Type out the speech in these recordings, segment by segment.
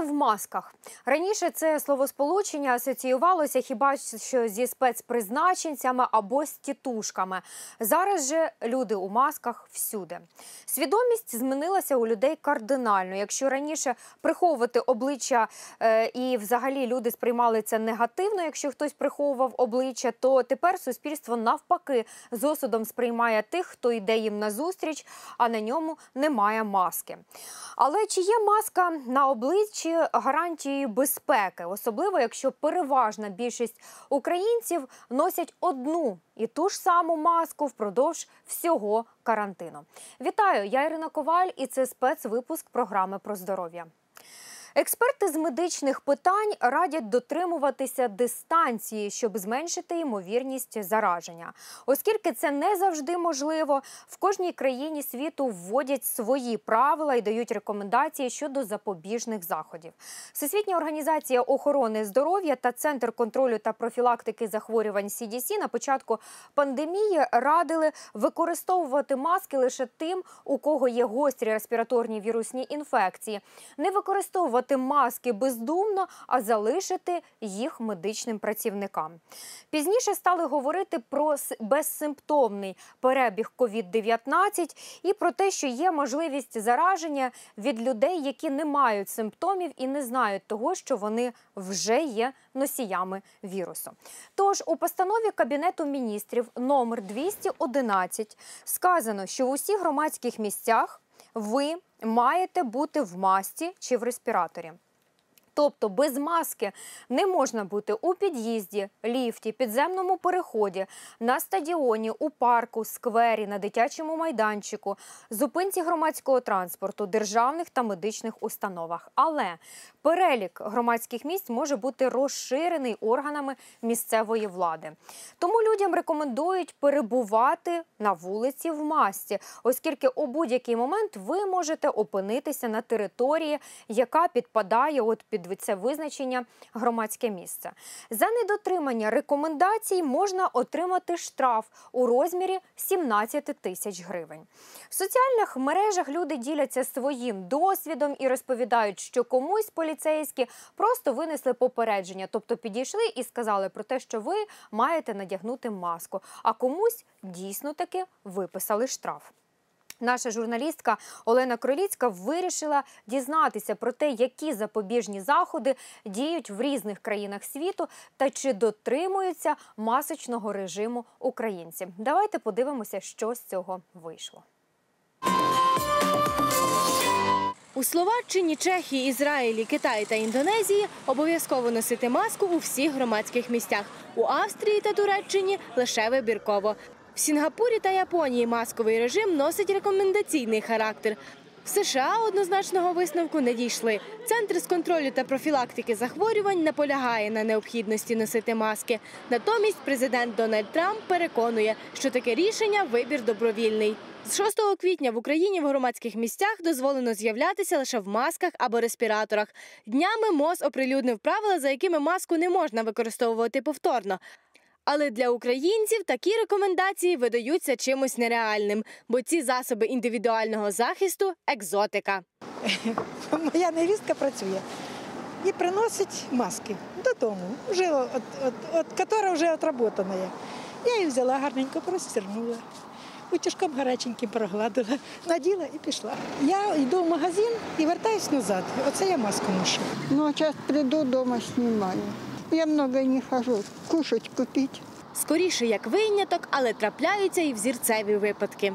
В масках раніше це словосполучення асоціювалося хіба що зі спецпризначенцями або з тітушками. Зараз же люди у масках всюди. Свідомість змінилася у людей кардинально. Якщо раніше приховувати обличчя е, і взагалі люди сприймали це негативно, якщо хтось приховував обличчя, то тепер суспільство навпаки з осудом сприймає тих, хто йде їм назустріч, а на ньому немає маски. Але чи є маска на обличчі гарантією безпеки, особливо якщо переважна більшість українців носять одну і ту ж саму маску впродовж всього карантину? Вітаю, я Ірина Коваль, і це спецвипуск програми про здоров'я. Експерти з медичних питань радять дотримуватися дистанції, щоб зменшити ймовірність зараження. Оскільки це не завжди можливо, в кожній країні світу вводять свої правила і дають рекомендації щодо запобіжних заходів. Всесвітня організація охорони здоров'я та центр контролю та профілактики захворювань CDC на початку пандемії радили використовувати маски лише тим, у кого є гострі респіраторні вірусні інфекції, не використовувати маски бездумно, а залишити їх медичним працівникам. Пізніше стали говорити про безсимптомний перебіг COVID-19 і про те, що є можливість зараження від людей, які не мають симптомів і не знають того, що вони вже є носіями вірусу. Тож у постанові Кабінету міністрів номер 211 сказано, що в усіх громадських місцях ви маєте бути в масці чи в респіраторі. Тобто без маски не можна бути у під'їзді, ліфті, підземному переході, на стадіоні, у парку, сквері, на дитячому майданчику, зупинці громадського транспорту, державних та медичних установах. Але перелік громадських місць може бути розширений органами місцевої влади. Тому людям рекомендують перебувати на вулиці в масці, оскільки у будь-який момент ви можете опинитися на території, яка підпадає от під це визначення громадське місце. За недотримання рекомендацій можна отримати штраф у розмірі 17 тисяч гривень. В соціальних мережах люди діляться своїм досвідом і розповідають, що комусь поліцейські просто винесли попередження, тобто підійшли і сказали про те, що ви маєте надягнути маску, а комусь дійсно таки виписали штраф. Наша журналістка Олена Кроліцька вирішила дізнатися про те, які запобіжні заходи діють в різних країнах світу та чи дотримуються масочного режиму українці. Давайте подивимося, що з цього вийшло. У Словаччині, Чехії, Ізраїлі, Китаї та Індонезії обов'язково носити маску у всіх громадських місцях. У Австрії та Туреччині лише вибірково. Сінгапурі та Японії масковий режим носить рекомендаційний характер. В США однозначного висновку не дійшли. Центр з контролю та профілактики захворювань наполягає на необхідності носити маски. Натомість президент Дональд Трамп переконує, що таке рішення вибір добровільний. З 6 квітня в Україні в громадських місцях дозволено з'являтися лише в масках або респіраторах. Днями МОЗ оприлюднив правила, за якими маску не можна використовувати повторно. Але для українців такі рекомендації видаються чимось нереальним, бо ці засоби індивідуального захисту екзотика. Моя невістка працює і приносить маски додому, вже от, от, от, яка вже отработана. Я її взяла гарненько, простірнула, утюжком гаряченьким прогладила, наділа і пішла. Я йду в магазин і вертаюсь назад. Оце я маску ношу. Ну, а сейчас приду дома снимаю. Я много не хожу. Кушать купить. Скоріше як виняток, але трапляються і взірцеві випадки.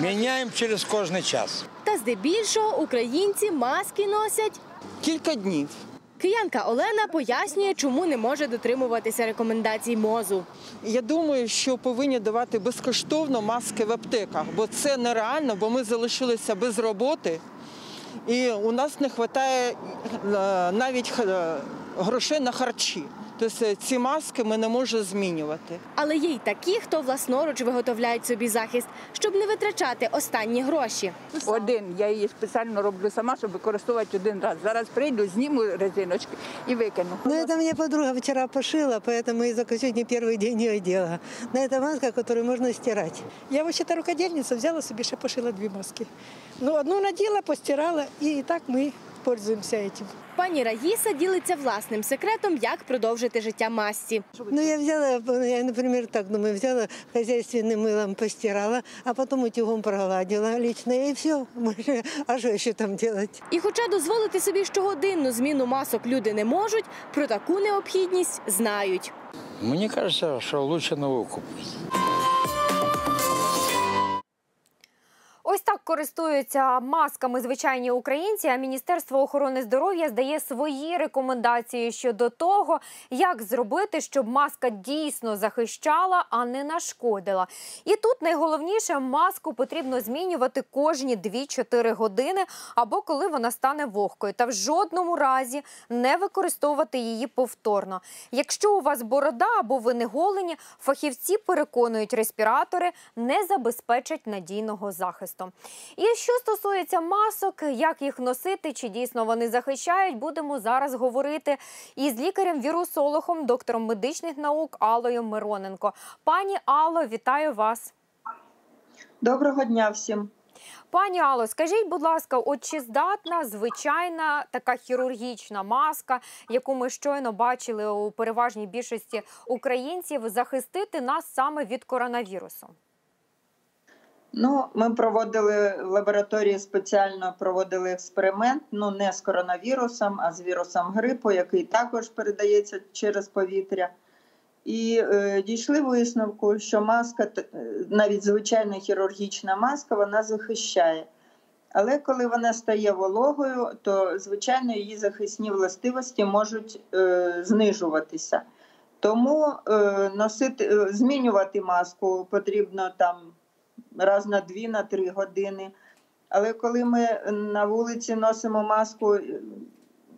Міняємо через кожний час. Та здебільшого українці маски носять. Кілька днів. Киянка Олена пояснює, чому не може дотримуватися рекомендацій мозу. Я думаю, що повинні давати безкоштовно маски в аптеках, бо це нереально, бо ми залишилися без роботи, і у нас не вистачає навіть е, грошей на харчі. Тобто ці маски ми не можемо змінювати. Але є й такі, хто власноруч виготовляють собі захист, щоб не витрачати останні гроші. Один. Я її спеціально роблю сама, щоб використовувати один раз. Зараз прийду, зніму резиночки і викину. Ну, это мне подруга вчера пошила, поэтому я только сегодня первый день ее делала. На это маска, которую можно стирать. Я вообще-то рукодельница, взяла собі ще пошила дві маски. Ну, одну наділа, постирала, і так ми пользуемся этим. Пані Раїса ділиться власним секретом, як продовжити життя масці. Ну, я взяла, я, например, так думаю, взяла хозяйственным мылом постирала, а потом утюгом прогладила лично, и все. А что еще там делать? І хоча дозволити собі щогодинну зміну масок люди не можуть, про таку необхідність знають. Мені кажется, що лучше нову купити. Користуються масками звичайні українці. А Міністерство охорони здоров'я здає свої рекомендації щодо того, як зробити, щоб маска дійсно захищала, а не нашкодила. І тут найголовніше маску потрібно змінювати кожні 2-4 години або коли вона стане вогкою, та в жодному разі не використовувати її повторно. Якщо у вас борода або ви не голені, фахівці переконують, респіратори не забезпечать надійного захисту. І що стосується масок, як їх носити, чи дійсно вони захищають, будемо зараз говорити із лікарем-вірусологом, доктором медичних наук Аллою Мироненко. Пані Алло, вітаю вас. Доброго дня всім. Пані Алло, скажіть, будь ласка, от чи здатна звичайна така хірургічна маска, яку ми щойно бачили у переважній більшості українців, захистити нас саме від коронавірусу? Ну, ми проводили в лабораторії спеціально проводили експеримент. Ну не з коронавірусом, а з вірусом грипу, який також передається через повітря. І е, дійшли висновку, що маска, е, навіть звичайна хірургічна маска, вона захищає. Але коли вона стає вологою, то звичайно її захисні властивості можуть е, знижуватися. Тому е, носити, е, змінювати маску потрібно там раз на дві, на три години. Але коли ми на вулиці носимо маску,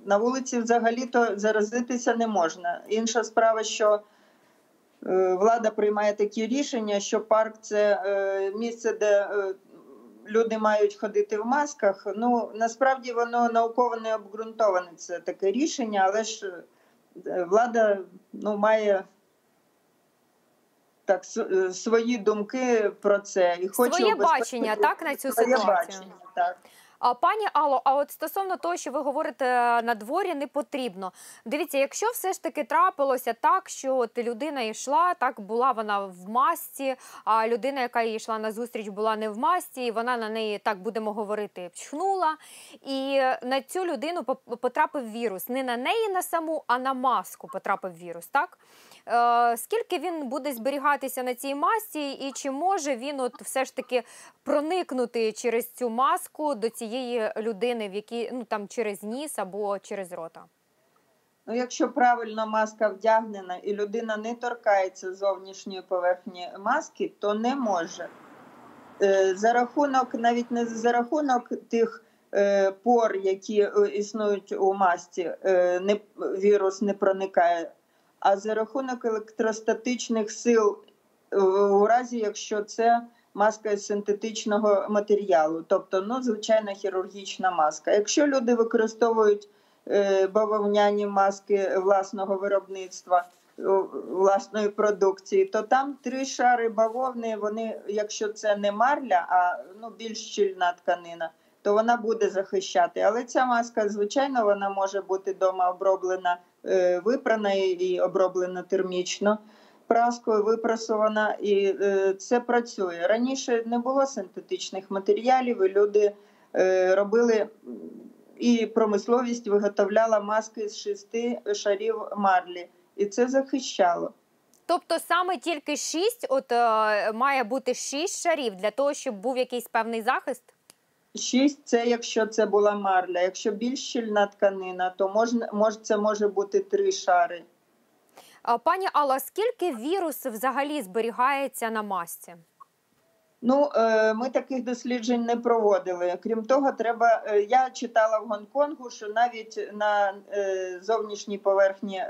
на вулиці взагалі-то заразитися не можна. Інша справа, що е, влада приймає такі рішення, що парк це е, місце, де е, люди мають ходити в масках. Ну насправді воно науково не обґрунтоване це таке рішення, але ж влада ну, має так е, свої думки про це і хоче Своє бачення, так, на цю своє ситуацію? бачення, так. А пані Алло, а от стосовно того, що ви говорите на дворі, не потрібно. Дивіться, якщо все ж таки трапилося так, що от людина йшла, так була вона в масці, а людина, яка їй йшла на зустріч, була не в масці, і вона на неї, так будемо говорити, чхнула. І на цю людину потрапив вірус. Не на неї на саму, а на маску потрапив вірус, так? Е, скільки він буде зберігатися на цій масці, і чи може він от все ж таки проникнути через цю маску до цієї людини, в якій ну там через ніс або через рота? Ну, якщо правильно маска вдягнена і людина не торкається зовнішньої поверхні маски, то не може. Е, За рахунок, навіть не за рахунок тих е, пор, які е, існують у масці, не, вірус не проникає, а за рахунок електростатичних сил, у разі, якщо це маска із синтетичного матеріалу, тобто ну, звичайна хірургічна маска. Якщо люди використовують е, бавовняні маски власного виробництва, е, власної продукції, то там три шари бавовни, вони, якщо це не марля, а ну, більш щільна тканина, то вона буде захищати. Але ця маска, звичайно, вона може бути вдома оброблена, е, випрана і оброблена термічно. Праскою випрасована, і е, це працює. Раніше не було синтетичних матеріалів, і люди е, робили і промисловість виготовляла маски з шести шарів марлі, і це захищало. Тобто саме тільки шість, от е, має бути шість шарів для того, щоб був якийсь певний захист. Шість це якщо це була марля. Якщо більш щільна тканина, то можна мож, це може бути три шари. Пані Алла, скільки вірус взагалі зберігається на масці? Ну, е, ми таких досліджень не проводили. Крім того, треба. е, Я читала в Гонконгу, що навіть на е, зовнішній поверхні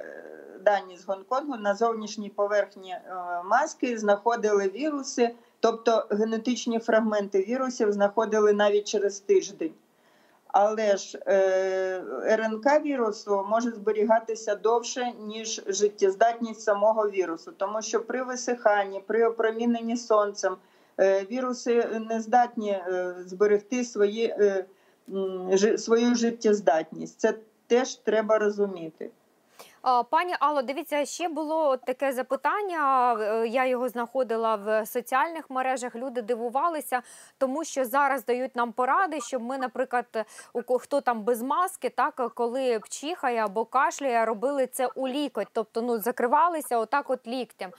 дані з Гонконгу на зовнішній поверхні маски знаходили віруси, тобто генетичні фрагменти вірусів знаходили навіть через тиждень. Але ж е, РНК вірусу може зберігатися довше, ніж життєздатність самого вірусу, тому що при висиханні, при опроміненні сонцем е, віруси не здатні е, зберегти свої свою життєздатність. Це теж треба розуміти. Пані Алло, дивіться, ще було таке запитання. е, Я його знаходила в соціальних мережах. Люди дивувалися, тому що зараз дають нам поради, щоб ми, наприклад, хто там без маски, так коли чихає або кашляє, робили це у лікоть, тобто ну закривалися отак, от ліктем.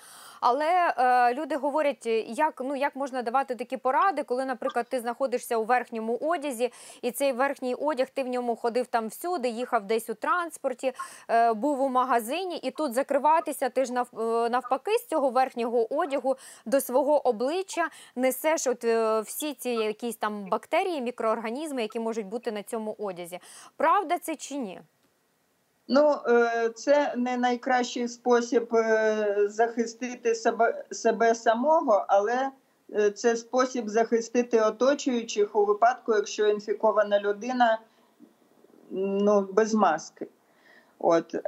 Але е, люди говорять, як ну як можна давати такі поради, коли, наприклад, ти знаходишся у верхньому одязі, і цей верхній одяг ти в ньому ходив там всюди, їхав десь у транспорті, е, був у магазині, і тут закриватися, ти ж е, навпаки з цього верхнього одягу до свого обличчя несеш от е, всі ці якісь там бактерії, мікроорганізми, які можуть бути на цьому одязі. Правда це чи ні? Ну, е, це не найкращий спосіб захистити себе, себе самого, але це спосіб захистити оточуючих у випадку, якщо інфікована людина ну, без маски. От. Е,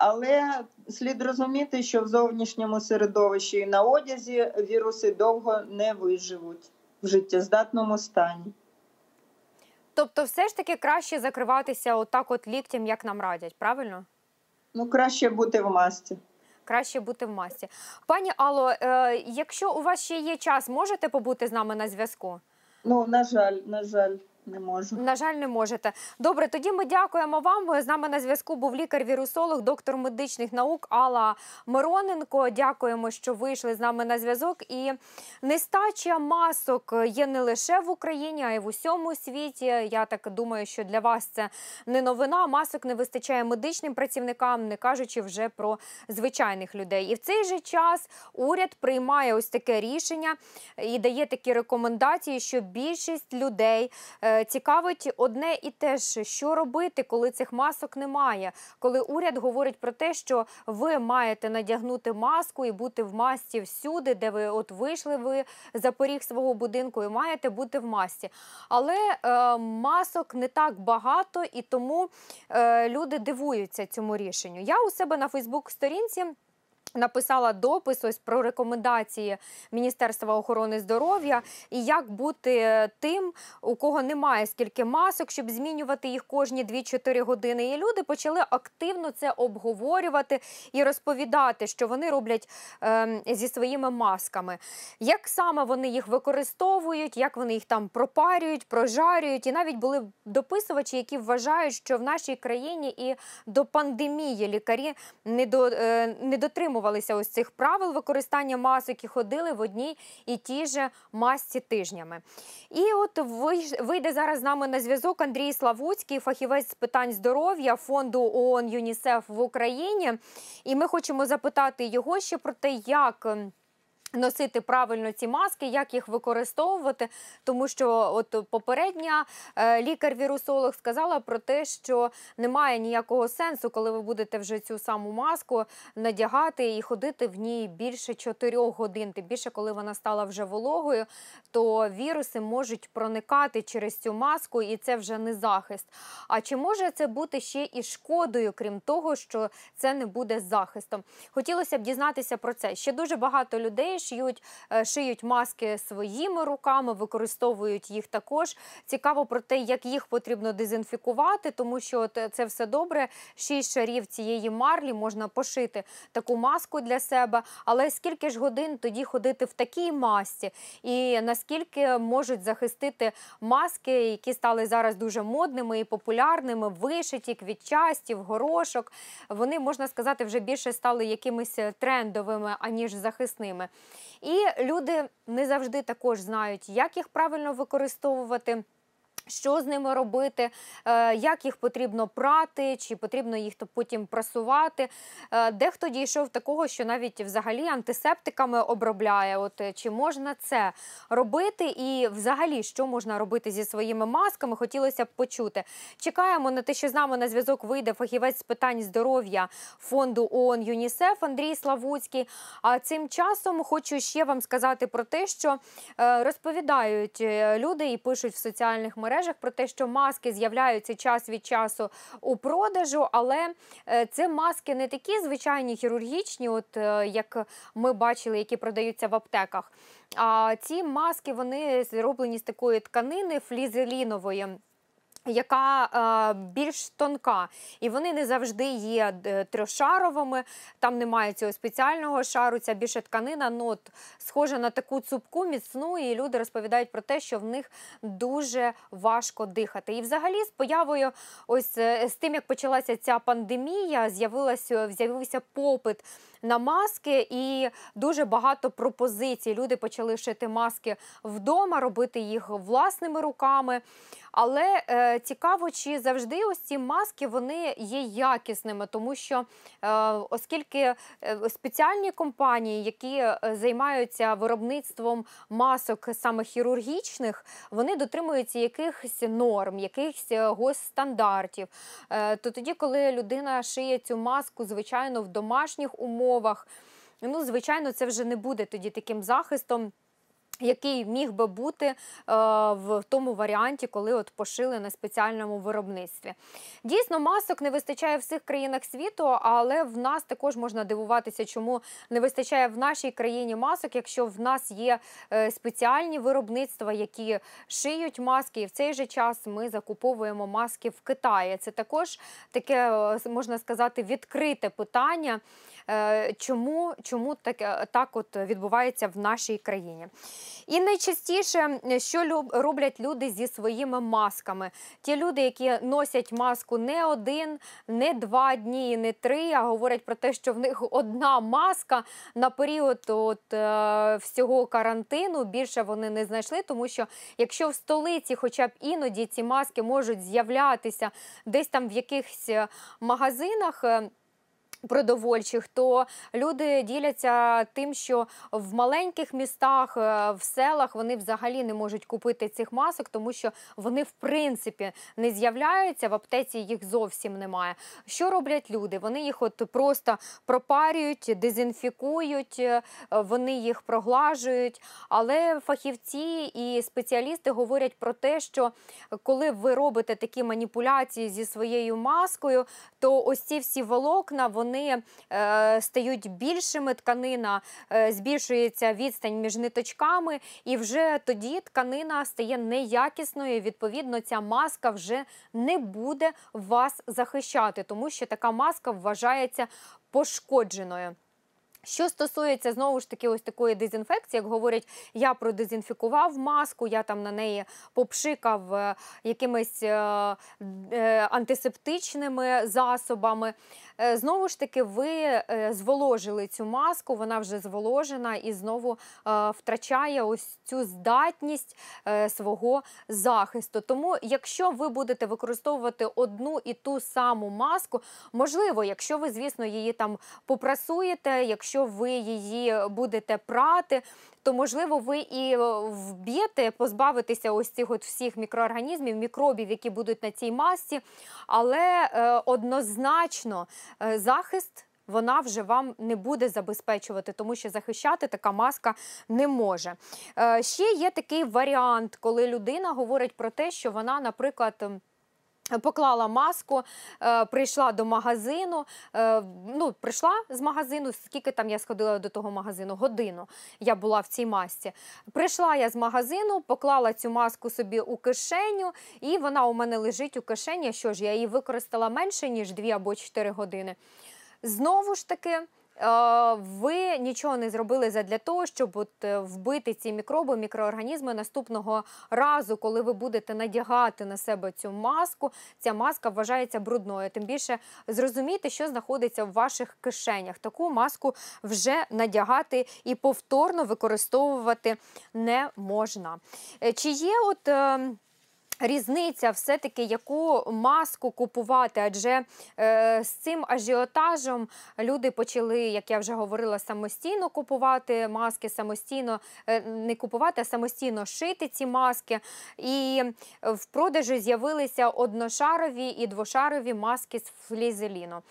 Але слід розуміти, що в зовнішньому середовищі і на одязі віруси довго не виживуть в життєздатному стані. Тобто, все ж таки краще закриватися отак, от ліктем, як нам радять, правильно? Ну, краще бути в масці. Краще бути в масці. Пані Алло, е, якщо у вас ще є час, можете побути з нами на зв'язку? Ну, на жаль, на жаль, не можу. На жаль, не можете. Добре, тоді ми дякуємо вам. З нами на зв'язку був лікар-вірусолог, доктор медичних наук Алла Мироненко. Дякуємо, що вийшли з нами на зв'язок. І нестача масок є не лише в Україні, а й в усьому світі. Я так думаю, що для вас це не новина. Масок не вистачає медичним працівникам, не кажучи вже про звичайних людей. І в цей же час уряд приймає ось таке рішення і дає такі рекомендації, що більшість людей е, цікавить одне і те ж, що робити, коли цих масок немає. Коли уряд говорить про те, що ви маєте надягнути маску і бути в масці всюди, де ви от вийшли ви за поріг свого будинку, і маєте бути в масці. Але е, масок не так багато, і тому е, люди дивуються цьому рішенню. Я у себе на Фейсбук-сторінці. Написала допис ось про рекомендації Міністерства охорони здоров'я і як бути тим, у кого немає скільки масок, щоб змінювати їх кожні 2-4 години. І люди почали активно це обговорювати і розповідати, що вони роблять е, зі своїми масками, як саме вони їх використовують, як вони їх там пропарюють, прожарюють. І навіть були дописувачі, які вважають, що в нашій країні і до пандемії лікарі не до е, не дотримувалися ось цих правил використання масок і ходили в одній і тій же масці тижнями. І от вийде зараз з нами на зв'язок Андрій Славуцький, фахівець з питань здоров'я фонду ООН ЮНІСЕФ в Україні. І ми хочемо запитати його ще про те, як. Носити правильно ці маски, як їх використовувати, тому що от попередня е, лікар-вірусолог сказала про те, що немає ніякого сенсу, коли ви будете вже цю саму маску надягати і ходити в ній більше 4 годин. Тим більше, коли вона стала вже вологою, то віруси можуть проникати через цю маску, і це вже не захист. А чи може це бути ще і шкодою, крім того, що це не буде захистом? Хотілося б дізнатися про це. Ще дуже багато людей шиють, е, шиють маски своїми руками, використовують їх також. Цікаво про те, як їх потрібно дезінфікувати, тому що е, це все добре. Шість шарів цієї марлі можна пошити таку маску для себе. Але скільки ж годин тоді ходити в такій масці? І наскільки можуть захистити маски, які стали зараз дуже модними і популярними, вишиті, квітчасті, в горошок. Вони можна сказати, вже більше стали якимись е, трендовими аніж захисними. І люди не завжди також знають, як їх правильно використовувати. Що з ними робити, е, як їх потрібно прати, чи потрібно їх потім прасувати. Е, Дехто дійшов такого, що навіть взагалі антисептиками обробляє. От е, чи можна це робити, і взагалі що можна робити зі своїми масками? Хотілося б почути. Чекаємо на те, що з нами на зв'язок вийде фахівець з питань здоров'я фонду ООН ЮНІСЕФ Андрій Славуцький. А цим часом хочу ще вам сказати про те, що розповідають люди і пишуть в соціальних мережах про те, що маски з'являються час від часу у продажу, але е, це маски не такі звичайні хірургічні, от е, як ми бачили, які продаються в аптеках. А ці маски вони зроблені з такої тканини флізелінової. Яка е, більш тонка, і вони не завжди є е, трьошаровими, там немає цього спеціального шару, ця більше тканина. Ну, от, схожа на таку цупку, міцну, і люди розповідають про те, що в них дуже важко дихати. І взагалі з появою, ось е, з тим, як почалася ця пандемія, з'явилася з'явився попит на маски і дуже багато пропозицій. Люди почали шити маски вдома, робити їх власними руками. Але е, цікаво, чи завжди ось ці маски вони є якісними, тому що е, оскільки е, спеціальні компанії, які е, займаються виробництвом масок саме хірургічних, вони дотримуються якихось норм, якихось е, госстандартів. Е, то тоді, коли людина шиє цю маску, звичайно, в домашніх умовах, ну звичайно, це вже не буде тоді таким захистом. Який міг би бути е, в тому варіанті, коли от пошили на спеціальному виробництві? Дійсно, масок не вистачає в всіх країнах світу, але в нас також можна дивуватися, чому не вистачає в нашій країні масок, якщо в нас є е, спеціальні виробництва, які шиють маски, і в цей же час ми закуповуємо маски в Китаї. Це також таке е, можна сказати відкрите питання. Е, Чому, чому так, так от відбувається в нашій країні? І найчастіше, що роблять люди зі своїми масками? Ті люди, які носять маску не один, не два дні, не три, а говорять про те, що в них одна маска на період от, е, всього карантину. Більше вони не знайшли, тому що якщо в столиці, хоча б іноді ці маски можуть з'являтися десь там в якихось е, магазинах. Продовольчих, то люди діляться тим, що в маленьких містах, е, в селах вони взагалі не можуть купити цих масок, тому що вони в принципі не з'являються. В аптеці їх зовсім немає. Що роблять люди? Вони їх от просто пропарюють, дезінфікують, е, вони їх проглажують. Але фахівці і спеціалісти говорять про те, що коли ви робите такі маніпуляції зі своєю маскою, то ось ці всі волокна вони е, стають більшими. Тканина е, збільшується відстань між ниточками, і вже тоді тканина стає неякісною. Відповідно, ця маска вже не буде вас захищати, тому що така маска вважається пошкодженою. Що стосується знову ж таки ось такої дезінфекції, як говорять, я продезінфікував маску, я там на неї попшикав е, якимись е, е, антисептичними засобами. Знову ж таки, ви зволожили цю маску, вона вже зволожена і знову втрачає ось цю здатність свого захисту. Тому, якщо ви будете використовувати одну і ту саму маску, можливо, якщо ви, звісно, її там попрасуєте, якщо ви її будете прати. То можливо, ви і е, вб'єте, позбавитеся ось цих от всіх мікроорганізмів, мікробів, які будуть на цій масці, але е, однозначно е, захист. Вона вже вам не буде забезпечувати, тому що захищати така маска не може. Е, ще є такий варіант, коли людина говорить про те, що вона, наприклад, Поклала маску, е, прийшла до магазину. Е, ну, прийшла з магазину. Скільки там я сходила до того магазину? Годину я була в цій масці. Прийшла я з магазину, поклала цю маску собі у кишеню, і вона у мене лежить у кишені. Що ж, я її використала менше ніж 2 або 4 години. Знову ж таки. Е, Ви нічого не зробили задля того, щоб от е, вбити ці мікроби, мікроорганізми наступного разу, коли ви будете надягати на себе цю маску, ця маска вважається брудною. Тим більше зрозумійте, що знаходиться в ваших кишенях. Таку маску вже надягати і повторно використовувати не можна. Е, Чи є от. Різниця все-таки, яку маску купувати, адже е, з цим ажіотажем люди почали, як я вже говорила, самостійно купувати маски, самостійно е, не купувати, а самостійно шити ці маски. І в продажі з'явилися одношарові і двошарові маски з флізеліну.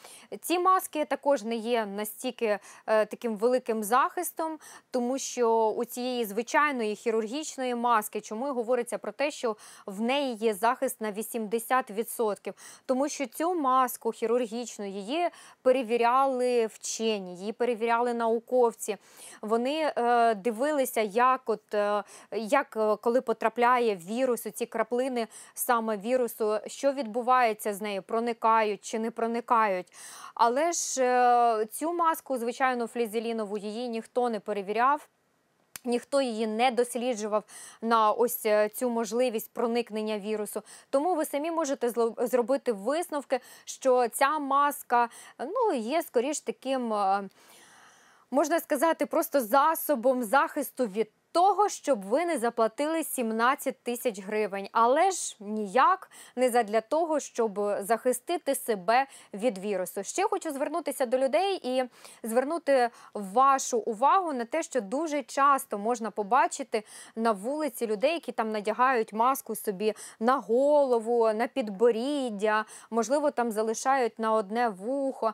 Ці маски також не є настільки е, таким великим захистом, тому що у цієї звичайної хірургічної маски, чому і говориться про те, що в неї неї є захист на 80%. Тому що цю маску хірургічну її перевіряли вчені, її перевіряли науковці. Вони е, дивилися, як от е, як е, коли потрапляє вірус, у ці краплини саме вірусу, що відбувається з нею, проникають чи не проникають. Але ж е, цю маску, звичайно, флізелінову її ніхто не перевіряв. Ніхто її не досліджував на ось е, цю можливість проникнення вірусу. Тому ви самі можете зробити висновки, що ця маска ну, є скоріш таким, е, можна сказати, просто засобом захисту від того, щоб ви не заплатили 17 тисяч гривень, але ж ніяк не задля того, щоб захистити себе від вірусу. Ще хочу звернутися до людей і звернути вашу увагу на те, що дуже часто можна побачити на вулиці людей, які там надягають маску собі на голову, на підборіддя, можливо, там залишають на одне вухо.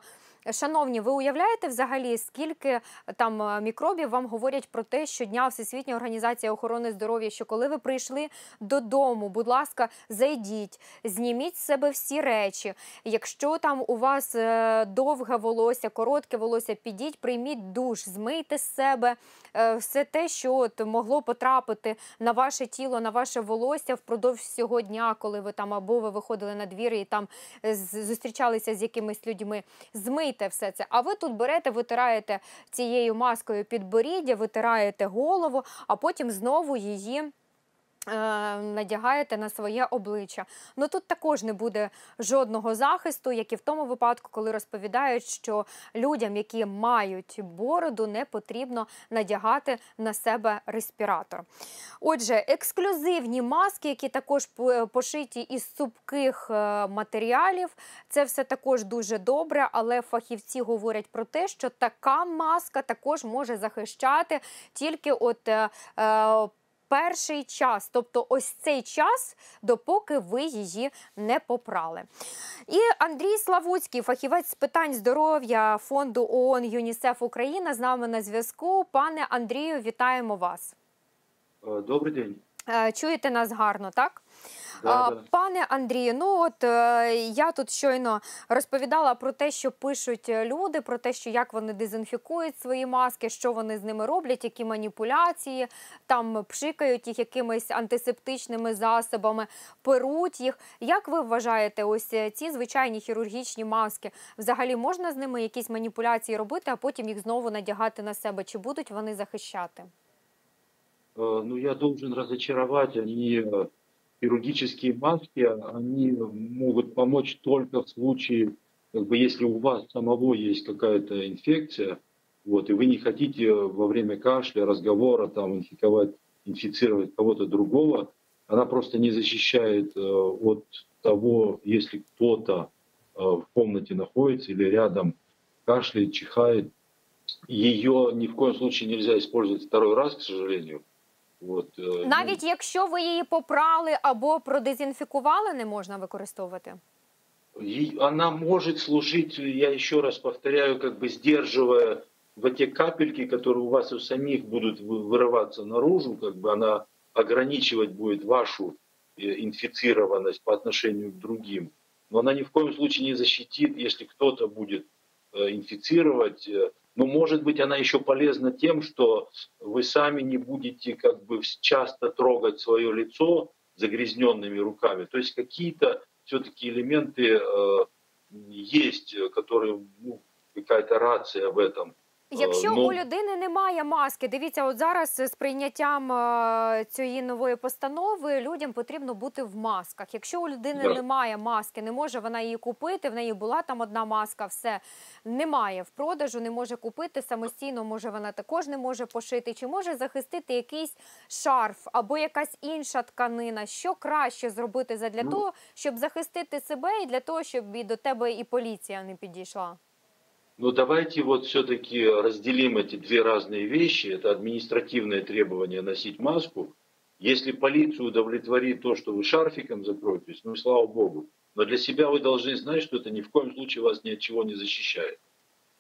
Шановні, ви уявляєте взагалі, скільки е, там е, мікробів вам говорять про те, що дня Всесвітня організація охорони здоров'я, що коли ви прийшли додому, будь ласка, зайдіть, зніміть з себе всі речі. Якщо там у вас е, довге волосся, коротке волосся, підіть, прийміть душ, змийте з себе все те, що от могло потрапити на ваше тіло, на ваше волосся впродовж всього дня, коли ви там або ви виходили на двір і там зустрічалися з якимись людьми. Змийте все це. А ви тут берете, витираєте цією маскою підборіддя, витираєте голову, а потім знову її. Е, Надягаєте на своє обличчя. Ну тут також не буде жодного захисту, як і в тому випадку, коли розповідають, що людям, які мають бороду, не потрібно надягати на себе респіратор. Отже, ексклюзивні маски, які також пошиті із цупких е, матеріалів, це все також дуже добре, але фахівці говорять про те, що така маска також може захищати тільки от. Перший час, тобто ось цей час, допоки ви її не попрали. І Андрій Славуцький, фахівець з питань здоров'я фонду ООН ЮНІСЕФ Україна, з нами на зв'язку. Пане Андрію, вітаємо вас. Е, Добрий день. Е, Чуєте нас гарно, так? Да, да. Пане Андрію, ну от е, я тут щойно розповідала про те, що пишуть е, люди, про те, що як вони дезінфікують свої маски, що вони з ними роблять, які маніпуляції, там пшикають їх якимись антисептичними засобами, перуть їх. Як ви вважаєте, ось е, ці звичайні хірургічні маски, взагалі можна з ними якісь маніпуляції робити, а потім їх знову надягати на себе? Чи будуть вони захищати? Э, Ну, я должен разочаровать, они э, хирургические маски, они могут помочь только в случае, как бы, если у вас самого есть какая-то инфекция, вот, и вы не хотите э, во время кашля, разговора, там, инфиковать, инфицировать кого-то другого, она просто не защищает от того, если кто-то в комнате находится или рядом кашляет, чихает, ее ни в коем случае нельзя использовать второй раз, к сожалению. Вот, э, Навіть якщо ви її попрали або продезінфікували, не можна використовувати. И она может служить, я еще раз повторяю, как бы сдерживая вот те капельки, которые у вас у самих будут вы- вырываться наружу, как бы она ограничивать будет вашу э, инфицированность по отношению к другим. Но она ни в коем случае не защитит, если кто-то будет э, инфицировать. Но может быть она еще полезна тем, что вы сами не будете как бы часто трогать свое лицо загрязненными руками. То есть какие-то все-таки элементы э, есть, э, которые, ну, какая-то рация в этом. Якщо ну- у людини немає маски, дивіться, от зараз з прийняттям е, цієї нової постанови людям потрібно бути в масках. Якщо у людини Да. немає маски, не може вона її купити. В неї була там одна маска, все немає в продажу, не може купити самостійно. Може вона також не може пошити. Чи може захистити якийсь шарф або якась інша тканина? Що краще зробити задля Ну. того, щоб захистити себе, і для того, щоб і до тебе і поліція не підійшла? Но давайте вот все-таки разделим эти две разные вещи. Это административное требование носить маску. Если полицию удовлетворит то, что вы шарфиком закроетесь, ну и слава богу. Но для себя вы должны знать, что это ни в коем случае вас ни от чего не защищает.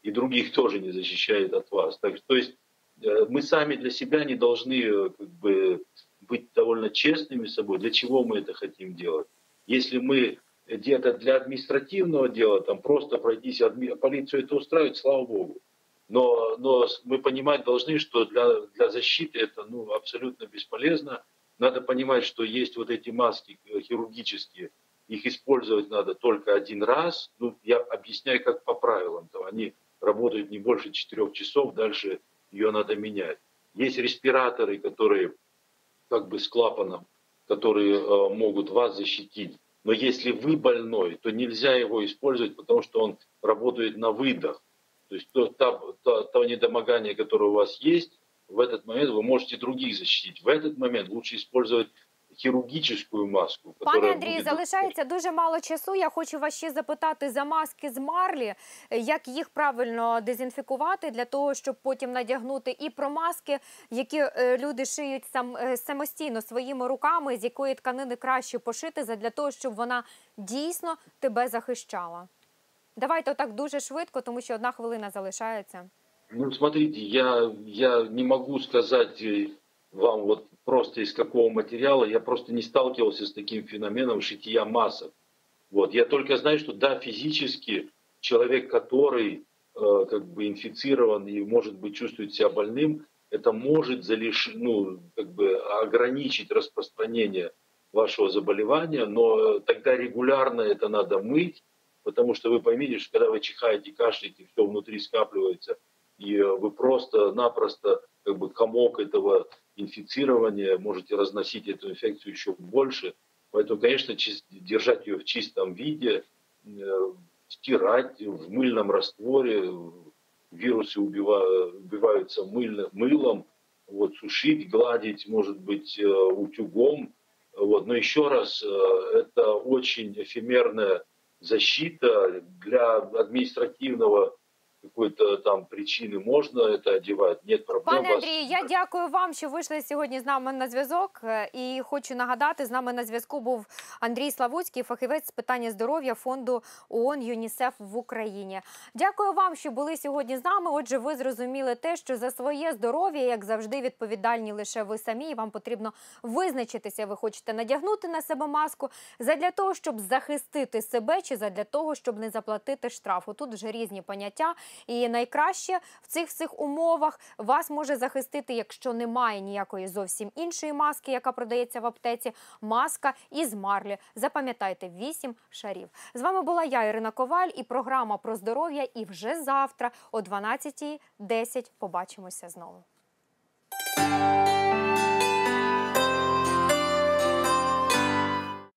И других тоже не защищает от вас. Так, то есть э, мы сами для себя не должны э, как бы, быть довольно честными с собой, для чего мы это хотим делать. Если мы где-то для административного дела, там просто пройтись, адми- полицию это устраивает, слава богу. Но, но мы понимать должны, что для, для защиты это ну, абсолютно бесполезно. Надо понимать, что есть вот эти маски э, хирургические, их использовать надо только один раз. Ну, я объясняю, как по правилам. Там они работают не больше 4 часов, дальше ее надо менять. Есть респираторы, которые как бы с клапаном, которые э, могут вас защитить. Но если вы больной, то нельзя его использовать, потому что он работает на выдох. То есть то, та- та- то недомогание, которое у вас есть, в этот момент вы можете других защитить. В этот момент лучше использовать хирургическую маску. Пане Андрію, залишається дуже мало часу. Я хочу вас ще запитати за маски з марлі, як їх правильно дезінфікувати для того, щоб потім надягнути, і про маски, які е, люди шиють сам е, самостійно своїми руками, з якої тканини краще пошити, для того, щоб вона дійсно тебе захищала. Давайте отак дуже швидко, тому що одна хвилина залишається. Ну, смотрите, я, я не могу сказать э, вам вот просто из какого материала, я просто не сталкивался с таким феноменом шитья масок. Вот, я только знаю, что да, физически человек, который э, как бы инфицирован и может быть чувствует себя больным, это может залиш... ну, как бы ограничить распространение вашего заболевания, но тогда регулярно это надо мыть, потому что вы поймите, что когда вы чихаете, кашляете, все внутри скапливается, и вы просто-напросто как бы комок этого инфицирования можете разносить эту инфекцию еще больше. Поэтому, конечно, держать ее в чистом виде, э, стирать в мыльном растворе, вирусы убива- убиваются мылом, вот, сушить, гладить, может быть, э, утюгом. Вот. Но еще раз, э, это очень эфемерная защита для административного какой-то там причины можно это одевать, нет проблем. Пане Андрію, я дякую вам, що вийшли сьогодні з нами на зв'язок. Е, І хочу нагадати, з нами на зв'язку був Андрій Славутський, фахівець з питання здоров'я фонду ООН ЮНІСЕФ в Україні. Дякую вам, що були сьогодні з нами. Отже, ви зрозуміли те, що за своє здоров'я, як завжди, відповідальні лише ви самі. І вам потрібно визначитися. Ви хочете надягнути на себе маску задля того, щоб захистити себе, чи задля того, щоб не заплатити штрафу. Тут вже різні поняття. І найкраще в цих всіх умовах вас може захистити, якщо немає ніякої зовсім іншої маски, яка продається в аптеці. Маска із марлі. Запам'ятайте, 8 шарів. З вами була я, Ірина Коваль, і програма про здоров'я. І вже завтра о 12.10 побачимося знову.